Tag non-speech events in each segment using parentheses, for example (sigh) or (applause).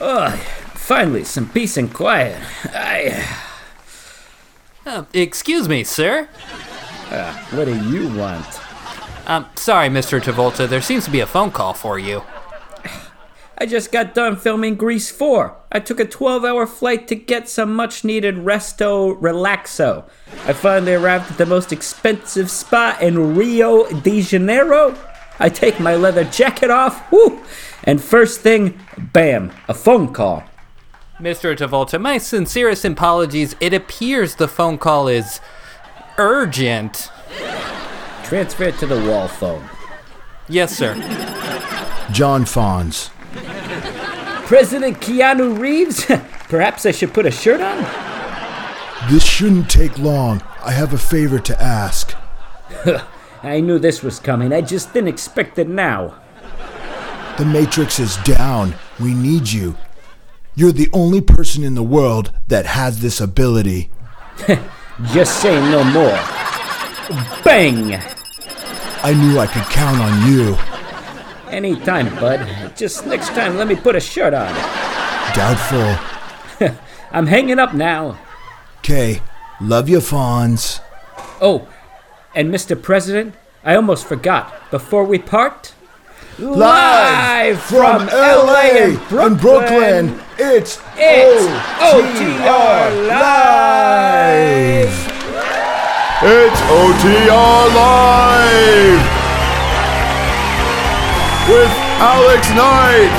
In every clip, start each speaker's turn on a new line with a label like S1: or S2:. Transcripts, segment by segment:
S1: Oh, finally, some peace and quiet. I.
S2: Uh, excuse me, sir.
S1: What do you want?
S2: Um, sorry, Mr. Travolta. There seems to be a phone call for you.
S1: I just got done filming Grease 4. I took a 12 hour flight to get some much needed resto relaxo. I finally arrived at the most expensive spa in Rio de Janeiro. I take my leather jacket off, whoo, and first thing, bam, a phone call.
S2: Mr. Travolta, my sincerest apologies. It appears the phone call is urgent.
S1: Transfer it to the wall phone.
S2: Yes, sir.
S3: John Fawns.
S1: President Keanu Reeves? (laughs) Perhaps I should put a shirt on?
S3: This shouldn't take long. I have a favor to ask. (laughs)
S1: I knew this was coming. I just didn't expect it now.
S3: The Matrix is down. We need you. You're the only person in the world that has this ability. (laughs)
S1: Just say no more. Bang!
S3: I knew I could count on you.
S1: Anytime, bud. Just next time, let me put a shirt on.
S3: Doubtful. (laughs)
S1: I'm hanging up now.
S3: Okay. Love you, Fawns.
S1: Oh, and Mr. President, I almost forgot. Before we part,
S3: Live
S1: from, LA and Brooklyn,
S3: it's,
S1: it's
S3: OTR
S1: OTR Live.
S3: It's OTR Live with Alex Knight,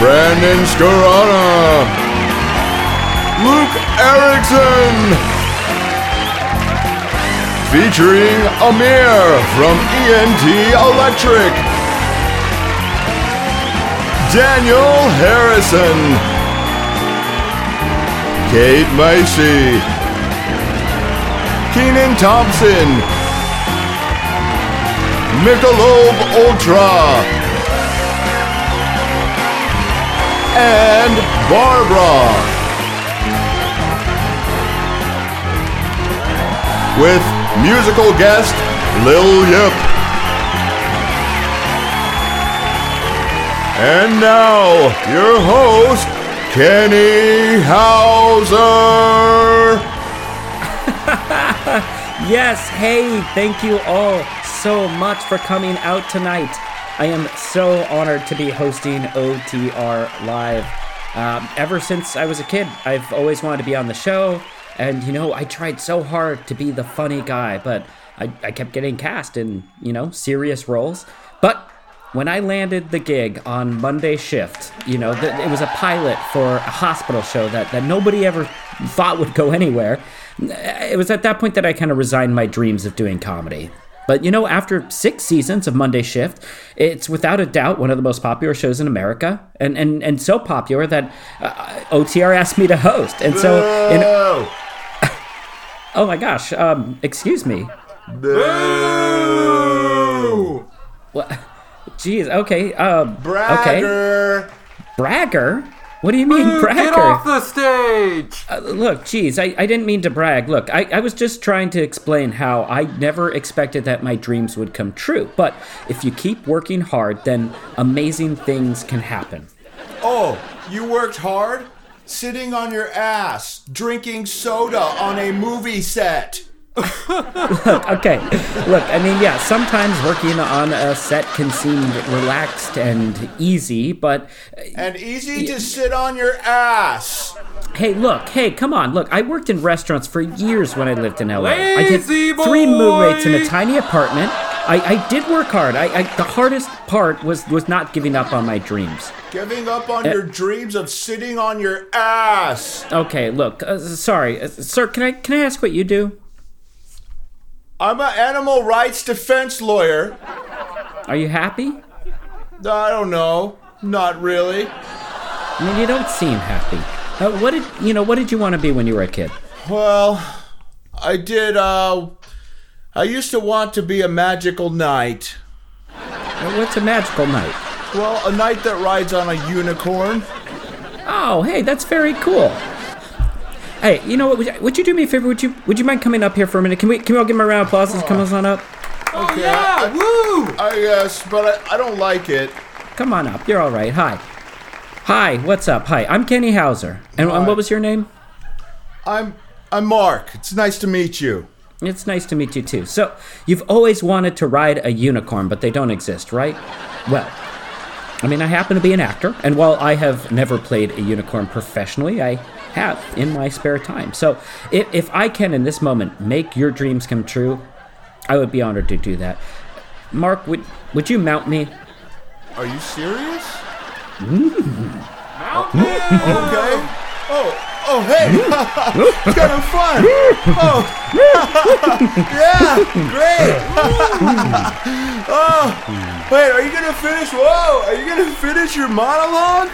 S3: Brandon Scarana, Luke Erickson, featuring Amir from ENT Electric, Daniel Harrison, Kate Macy. Kenan Thompson, Michelob Ultra, and Barbara. With musical guest Lil Yip. And now, your host, Kenny Hauser. (laughs)
S1: Yes, hey, thank you all so much for coming out tonight. I am so honored to be hosting OTR Live. Um, ever since I was a kid, I've always wanted to be on the show, and you know, I tried so hard to be the funny guy, but I, I kept getting cast in, you know, serious roles. But when I landed the gig on Monday shift, you know, it was a pilot for a hospital show that, that nobody ever thought would go anywhere. It was at that point that I kind of resigned my dreams of doing comedy. But you know, after six seasons of Monday Shift, it's without a doubt one of the most popular shows in America, and and, and so popular that uh, OTR asked me to host. And so, in, (laughs) oh my gosh, um, excuse me. Boo! What? Jeez. Okay. Um. Okay.
S3: Bragger.
S1: What do you mean, bragger?
S2: Get off the stage!
S1: Uh, look, geez, I, I didn't mean to brag. Look, I, I was just trying to explain how I never expected that my dreams would come true. But if you keep working hard, then amazing things can happen.
S4: Oh, you worked hard? Sitting on your ass, drinking soda on a movie set.
S1: Okay, look, I mean, yeah, sometimes working on a set can seem relaxed and easy, but
S4: And easy to sit on your ass.
S1: Hey, look, hey, come on, look. I worked in restaurants for years when I lived in LA. I did
S2: Lazy
S1: three roommates in a tiny apartment. I, I did work hard. I, I the hardest part was was not giving up on my dreams.
S4: Giving up on your dreams of sitting on your ass.
S1: Okay, look, uh, sorry, uh, sir. Can I can I ask what you do?
S4: I'm an animal rights defense lawyer.
S1: Are you happy?
S4: I don't know. Not really.
S1: I mean, you don't seem happy. Uh, what did you know? What did you want to be when you were a kid?
S4: Well, I did, uh. I used to want to be a magical knight.
S1: Uh, What's a magical knight?
S4: Well, a knight that rides on a unicorn.
S1: Oh, hey, that's very cool. Hey, you know what? Would you, would you do me a favor? Would you Would you mind coming up here for a minute? Can we Can we all give him a round of applause? Let's come on up.
S2: Oh, yeah! Woo!
S4: I guess, but I, I don't like it.
S1: Come on up. You're all right. Hi. Hi, what's up? Hi, I'm Kenny Hauser. And, and what was your name?
S4: I'm I'm Mark. It's nice to meet you.
S1: It's nice to meet you too. So, you've always wanted to ride a unicorn, but they don't exist, right? Well, I mean, I happen to be an actor, and while I have never played a unicorn professionally, I have in my spare time. So, if, if I can in this moment make your dreams come true, I would be honored to do that. Mark, would would you mount me?
S4: Are you serious? Mount me, Okay. Oh, oh, hey! Mm. (laughs) it's kind of mm. fun. Mm. Oh, (laughs) yeah, great. oh, wait, are you gonna finish? Whoa, are you gonna finish your monologue?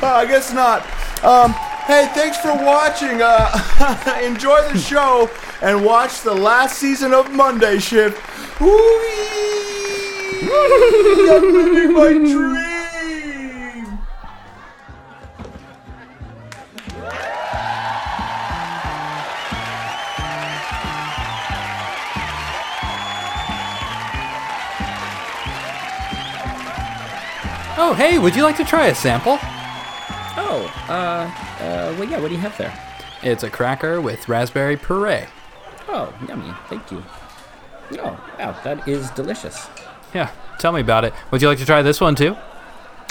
S4: Oh, (laughs) I guess not. Um, hey, thanks for watching. Uh, enjoy the show and watch the last season of Monday Shift. Whee! I'm living my dream.
S2: Oh, hey, would you like to try a sample?
S1: Oh, uh, uh, well, yeah. What do you have there?
S2: It's a cracker with raspberry puree.
S1: Oh, yummy. Thank you. Oh, wow, that is delicious.
S2: Yeah, tell me about it. Would you like to try this one too?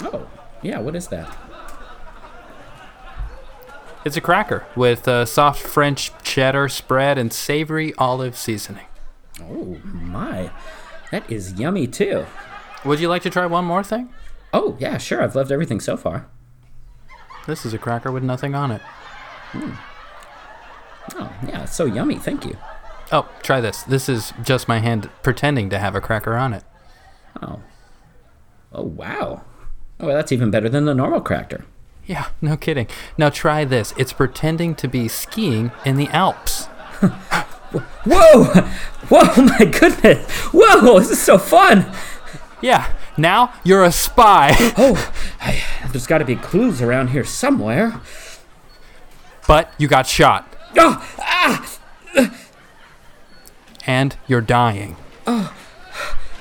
S1: Oh, yeah. What is that?
S2: It's a cracker with a soft French cheddar spread and savory olive seasoning.
S1: Oh my, that is yummy too.
S2: Would you like to try one more thing?
S1: Oh yeah, sure. I've loved everything so far.
S2: This is a cracker with nothing on it. Hmm.
S1: Oh yeah, it's so yummy. Thank you.
S2: Oh, try this. This is just my hand pretending to have a cracker on it.
S1: Oh, oh wow. Oh, well, that's even better than the normal cracker.
S2: Yeah, no kidding. Now try this. It's pretending to be skiing in the Alps. (laughs)
S1: Whoa, (laughs) whoa, my goodness. Whoa, this is so fun.
S2: Yeah, now you're a spy. (laughs)
S1: Oh, I, there's got to be clues around here somewhere.
S2: but you got shot.
S1: Oh, ah,
S2: And you're dying.
S1: oh,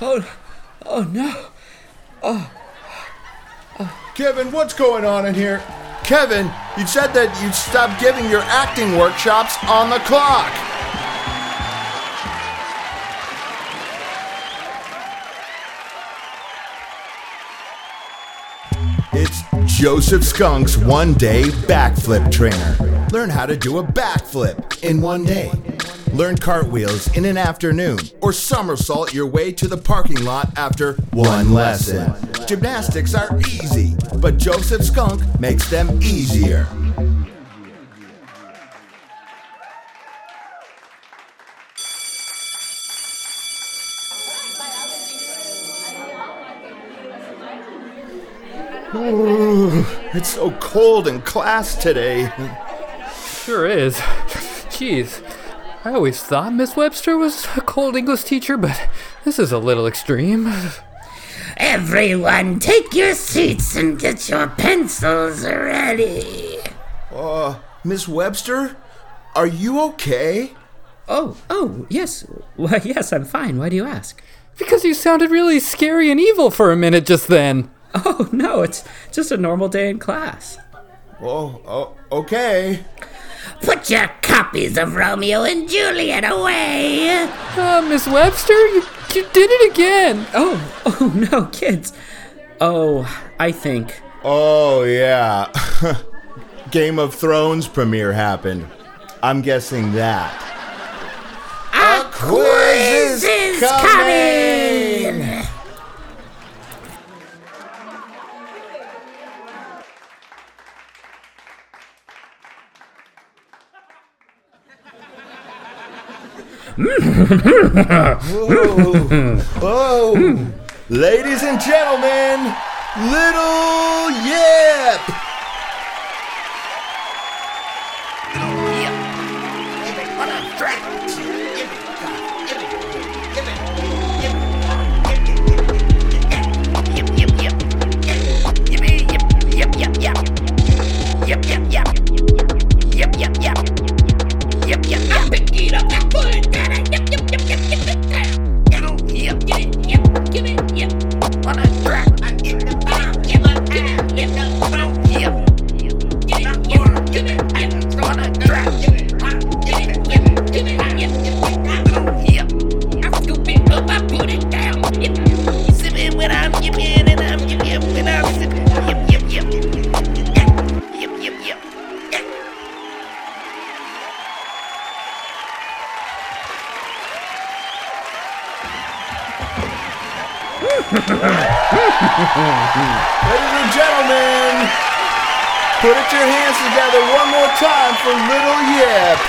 S1: oh no. Oh!
S4: Kevin, what's going on in here? Kevin, you said that you'd stop giving your acting workshops on the clock. Joseph Skunk's one day backflip trainer. Learn how to do a backflip in one day. Learn cartwheels in an afternoon or somersault your way to the parking lot after one lesson. Gymnastics are easy, but Joseph Skunk makes them easier. Ooh, it's so cold in class today.
S2: Sure is. Jeez. I always thought Miss Webster was a cold English teacher, but this is a little extreme.
S5: Everyone, take your seats and get your pencils ready.
S4: Uh, Miss Webster, are you okay?
S1: Oh, oh, yes. Why, yes, I'm fine. Why do you ask?
S2: Because you sounded really scary and evil for a minute just then. (laughs)
S1: Oh, no, it's just a normal day in class.
S4: Oh, oh, okay.
S5: Put your copies of Romeo and Juliet away.
S2: Uh, Miss Webster, you, you did it again.
S1: Oh, oh, (laughs) no, kids. Oh, I think.
S4: Oh, yeah. (laughs) Game of Thrones premiere happened. I'm guessing that.
S5: A quiz is coming.
S4: Oh, (laughs) ladies and gentlemen, Little Yip! Ladies and gentlemen, put it your hands together one more time for Little Yip.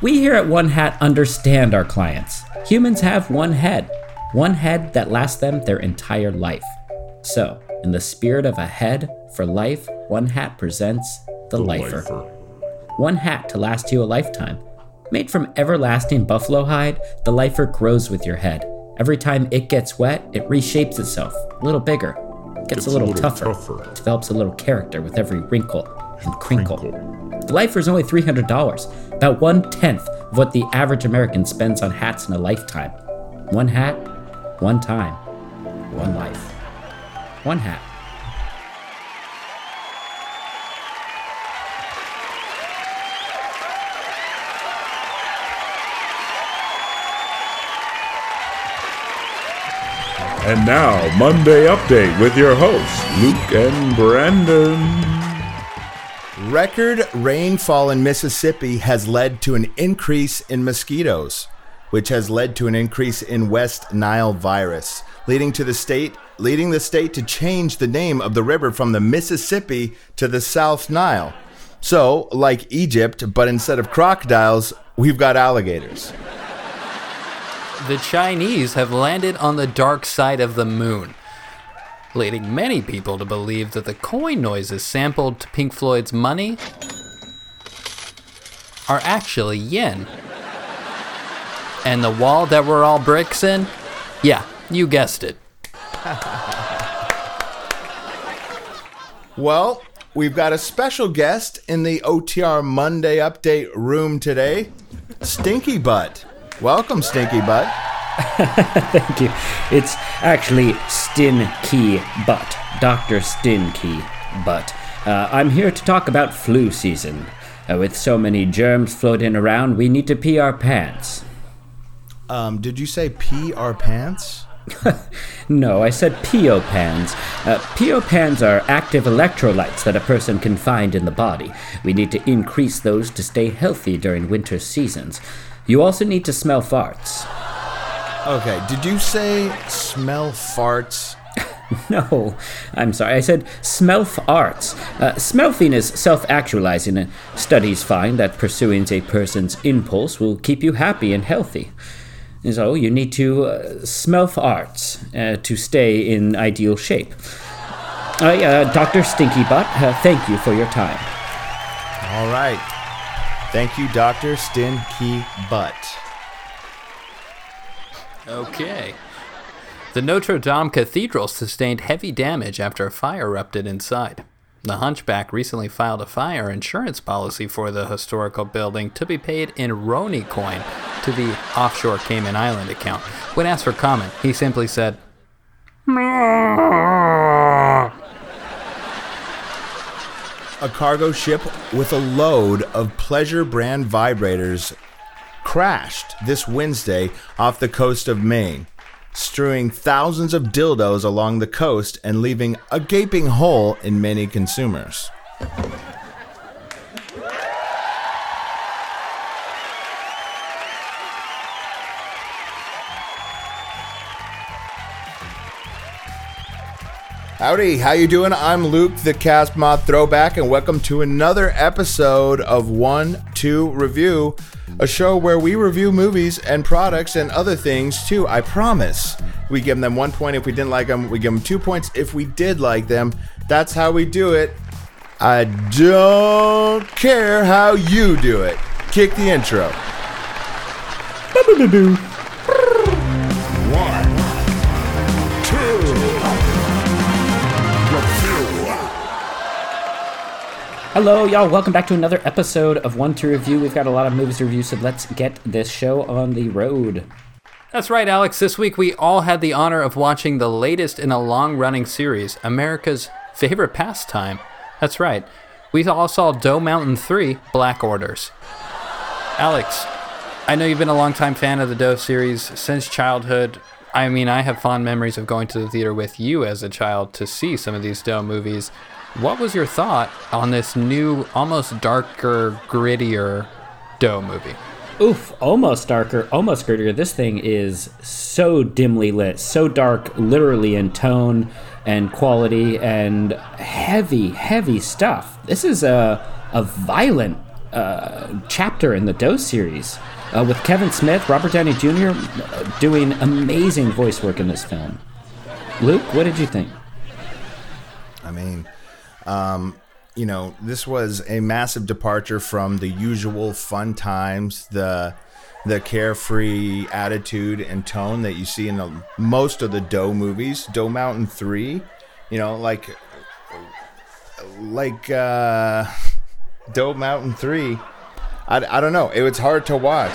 S1: We here at One Hat understand our clients. Humans have one head, one head that lasts them their entire life. So, in the spirit of a head for life, One Hat presents The, Lifer. One hat to last you a lifetime. Made from everlasting buffalo hide, the lifer grows with your head. Every time it gets wet, it reshapes itself, a little bigger, gets a little, tougher, develops a little character with every wrinkle and crinkle. The lifer is only $300, about one tenth of what the average American spends on hats in a lifetime. One hat, one time, one life. One hat.
S6: And now, Monday Update with your hosts, Luke and Brandon.
S4: Record rainfall in Mississippi has led to an increase in mosquitoes, which has led to an increase in West Nile virus, leading to the state leading the state to change the name of the river from the Mississippi to the South Nile. So, like Egypt, but instead of crocodiles, we've got alligators.
S2: The Chinese have landed on the dark side of the moon, leading many people to believe that the coin noises sampled to Pink Floyd's Money are actually yen. And the wall that we're all bricks in? Yeah, you guessed it.
S4: Well, we've got a special guest in the OTR Monday update room today, Stinky Butt. Welcome, Stinky Butt. (laughs)
S1: Thank you. It's actually Stinky Butt, Dr. Stinky Butt. Uh, I'm here to talk about flu season. Uh, with so many germs floating around, we need to pee our pants.
S4: Um, did you say pee our pants? (laughs)
S1: No, I said PO pans. Uh, PO pans are active electrolytes that a person can find in the body. We need to increase those to stay healthy during winter seasons. You also need to smell farts.
S4: Okay, did you say smell farts? (laughs)
S1: No, I'm sorry. I said smelf arts. Uh, smelfing is self actualizing, and studies find that pursuing a person's impulse will keep you happy and healthy. So you need to uh, smelf arts uh, to stay in ideal shape. I, uh, Dr. Stinky Butt, uh, thank you for your time.
S4: All right. Thank you, Dr. Stinky Butt.
S2: Okay. The Notre Dame Cathedral sustained heavy damage after a fire erupted inside. The Hunchback recently filed a fire insurance policy for the historical building to be paid in Roni coin to the offshore Cayman Island account. When asked for comment, he simply said,
S4: A cargo ship with a load of pleasure brand vibrators crashed this Wednesday off the coast of Maine, strewing thousands of dildos along the coast and leaving a gaping hole in many consumers. Howdy, how you doing? I'm Luke, the Cast Mod Throwback, and welcome to another episode of One Two Review, a show where we review movies and products and other things too. I promise. We give them one point if we didn't like them. We give them two points if we did like them. That's how we do it. I don't care how you do it. Kick the intro.
S1: Hello, y'all. Welcome back to another episode of One Two Review. We've got a lot of movies to review, so let's get this show on the road.
S2: That's right, Alex. This week we all had the honor of watching the latest in a long running series, America's favorite pastime. That's right. We all saw Doe Mountain 3 Black Orders. Alex, I know you've been a longtime fan of the Doe series since childhood. I mean, I have fond memories of going to the theater with you as a child to see some of these Doe movies. What was your thought on this new, almost darker, grittier Doe movie?
S1: Oof, almost darker, almost grittier. This thing is so dimly lit, so dark, literally in tone and quality, and heavy, heavy stuff. This is a, a violent uh, chapter in the Doe series uh, with Kevin Smith, Robert Downey Jr. uh, doing amazing voice work in this film. Luke, what did you think?
S4: I mean, um, you know, this was a massive departure from the usual fun times, the the carefree attitude and tone that you see in the, most of the Doe movies. Doe Mountain Three, you know, like like uh, Doe Mountain Three. I, I don't know. It was hard to watch.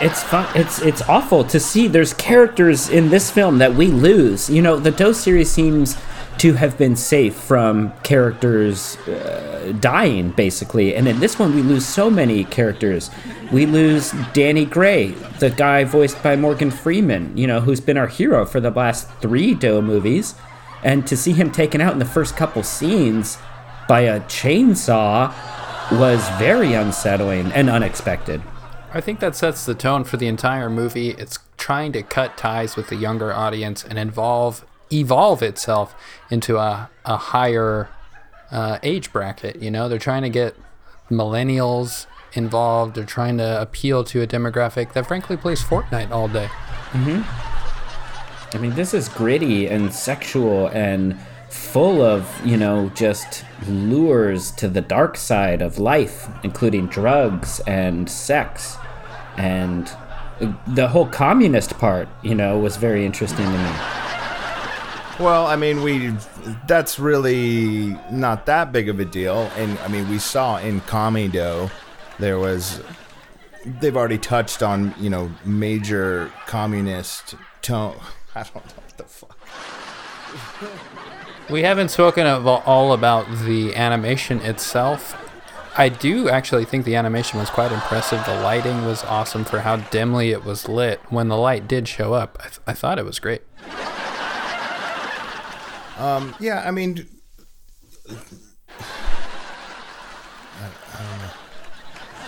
S1: It's fun. It's it's awful to see. There's characters in this film that we lose. You know, the Doe series seems to have been safe from characters uh, dying, basically. And in this one, we lose so many characters. We lose Danny Gray, the guy voiced by Morgan Freeman. You know, who's been our hero for the last three Doe movies, and to see him taken out in the first couple scenes by a chainsaw was very unsettling and unexpected.
S2: I think that sets the tone for the entire movie. It's trying to cut ties with the younger audience and involve evolve itself into a, a higher uh, age bracket. You know, they're trying to get millennials involved. They're trying to appeal to a demographic that frankly plays Fortnite all day. Mm-hmm.
S1: I mean, this is gritty and sexual and full of, you know, just lures to the dark side of life, including drugs and sex. And the whole communist part, you know, was very interesting to me.
S4: Well, I mean, we that's really not that big of a deal. And I mean, we saw in Comido there was they've already touched on, you know, major communist tone. (laughs) I don't know what the fuck.
S2: We haven't spoken about all about the animation itself. I do actually think the animation was quite impressive. The lighting was awesome for how dimly it was lit. When the light did show up, I, th- I thought it was great.
S4: Yeah, I mean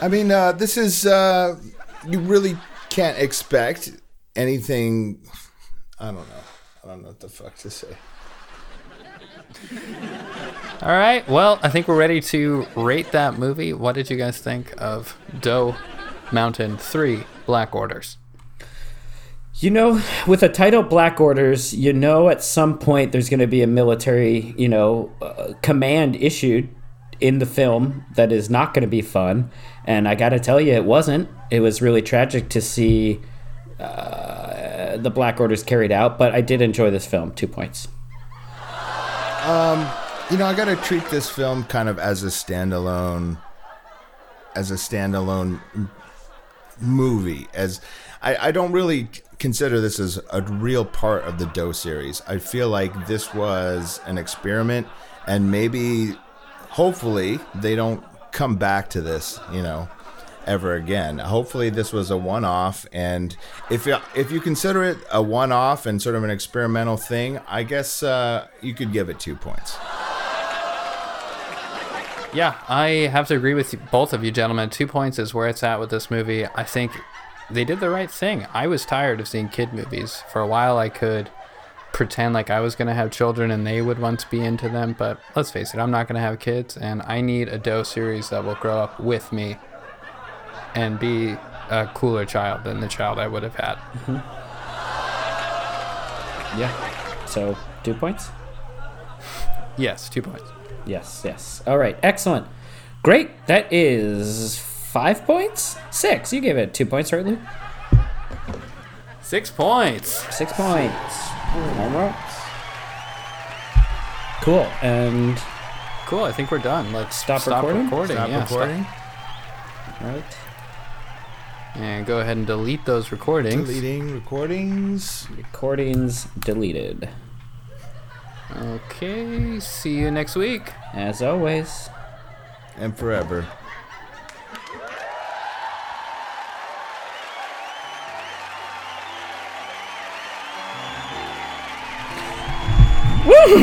S4: I mean, uh, this is uh, you really can't expect anything. I don't know. I don't know what the fuck to say.
S2: All right, well, I think we're ready to rate that movie. What did you guys think of Doe Mountain 3 Black Orders?
S1: You know, with a title Black Orders, you know at some point there's going to be a military, you know, uh, command issued in the film that is not going to be fun. And I got to tell you, it wasn't. It was really tragic to see uh, the Black Orders carried out, but I did enjoy this film. Two points.
S4: Um, You know, I got to treat this film kind of as a standalone, as a standalone movie. As I, I don't really consider this as a real part of the Doe series. I feel like this was an experiment, and maybe, hopefully, they don't come back to this. You know. Ever again. Hopefully, this was a one-off, and if you, if you consider it a one-off and sort of an experimental thing, I guess uh, you could give it two points.
S2: Yeah, I have to agree with both of you gentlemen. Two points is where it's at with this movie. I think they did the right thing. I was tired of seeing kid movies. For a while, I could pretend like I was going to have children and they would once be into them, but let's face it, I'm not going to have kids, and I need a Doe series that will grow up with me and be a cooler child than the child I would have had. Mm-hmm.
S1: Yeah. So, two points?
S2: Yes, two points.
S1: Yes, yes. All right, excellent. Great. That is five points? Six. You gave it two points, right, Luke?
S2: Six points.
S1: Six points. All right. Cool. And
S2: Cool. I think we're done. Let's
S1: Stop
S2: stop,
S1: recording?
S2: recording.
S4: Stop
S2: yeah,
S4: recording.
S1: right.
S2: And go ahead and delete those recordings.
S4: Deleting recordings.
S1: Recordings deleted.
S2: Okay. See you next week.
S1: As always.
S4: and forever.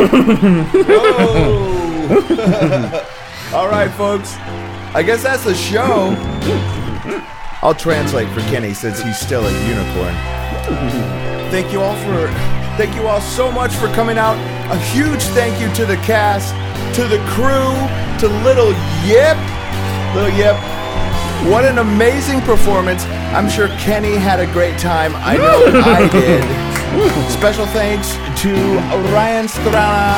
S4: Whoa. Oh. (laughs) All right, folks. I guess that's the show. I'll translate for Kenny since he's still a unicorn. Thank you all for thank you all so much for coming out. A huge thank you to the cast, to the crew, to Little Yip. Little Yip. What an amazing performance. I'm sure Kenny had a great time. I know I (laughs) did. Special thanks to Ryan Strana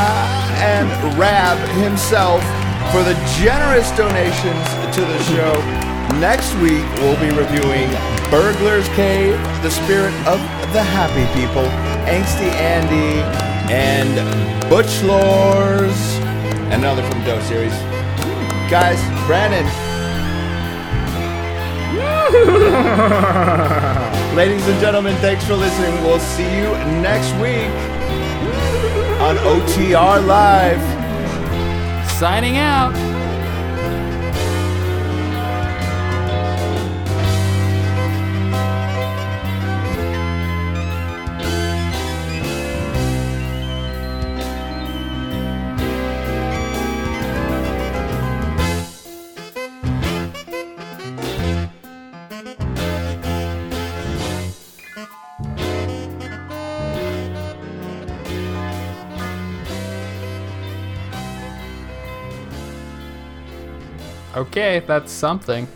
S4: and Rab himself for the generous donations to the show. Next week, we'll be reviewing Burglar's Cave, The Spirit of the Happy People, Angsty Andy, and Butch Lores, another from Doe series. Guys, Brandon. (laughs) Ladies and gentlemen, thanks for listening. We'll see you next week on OTR Live.
S2: Signing out. Okay, that's something.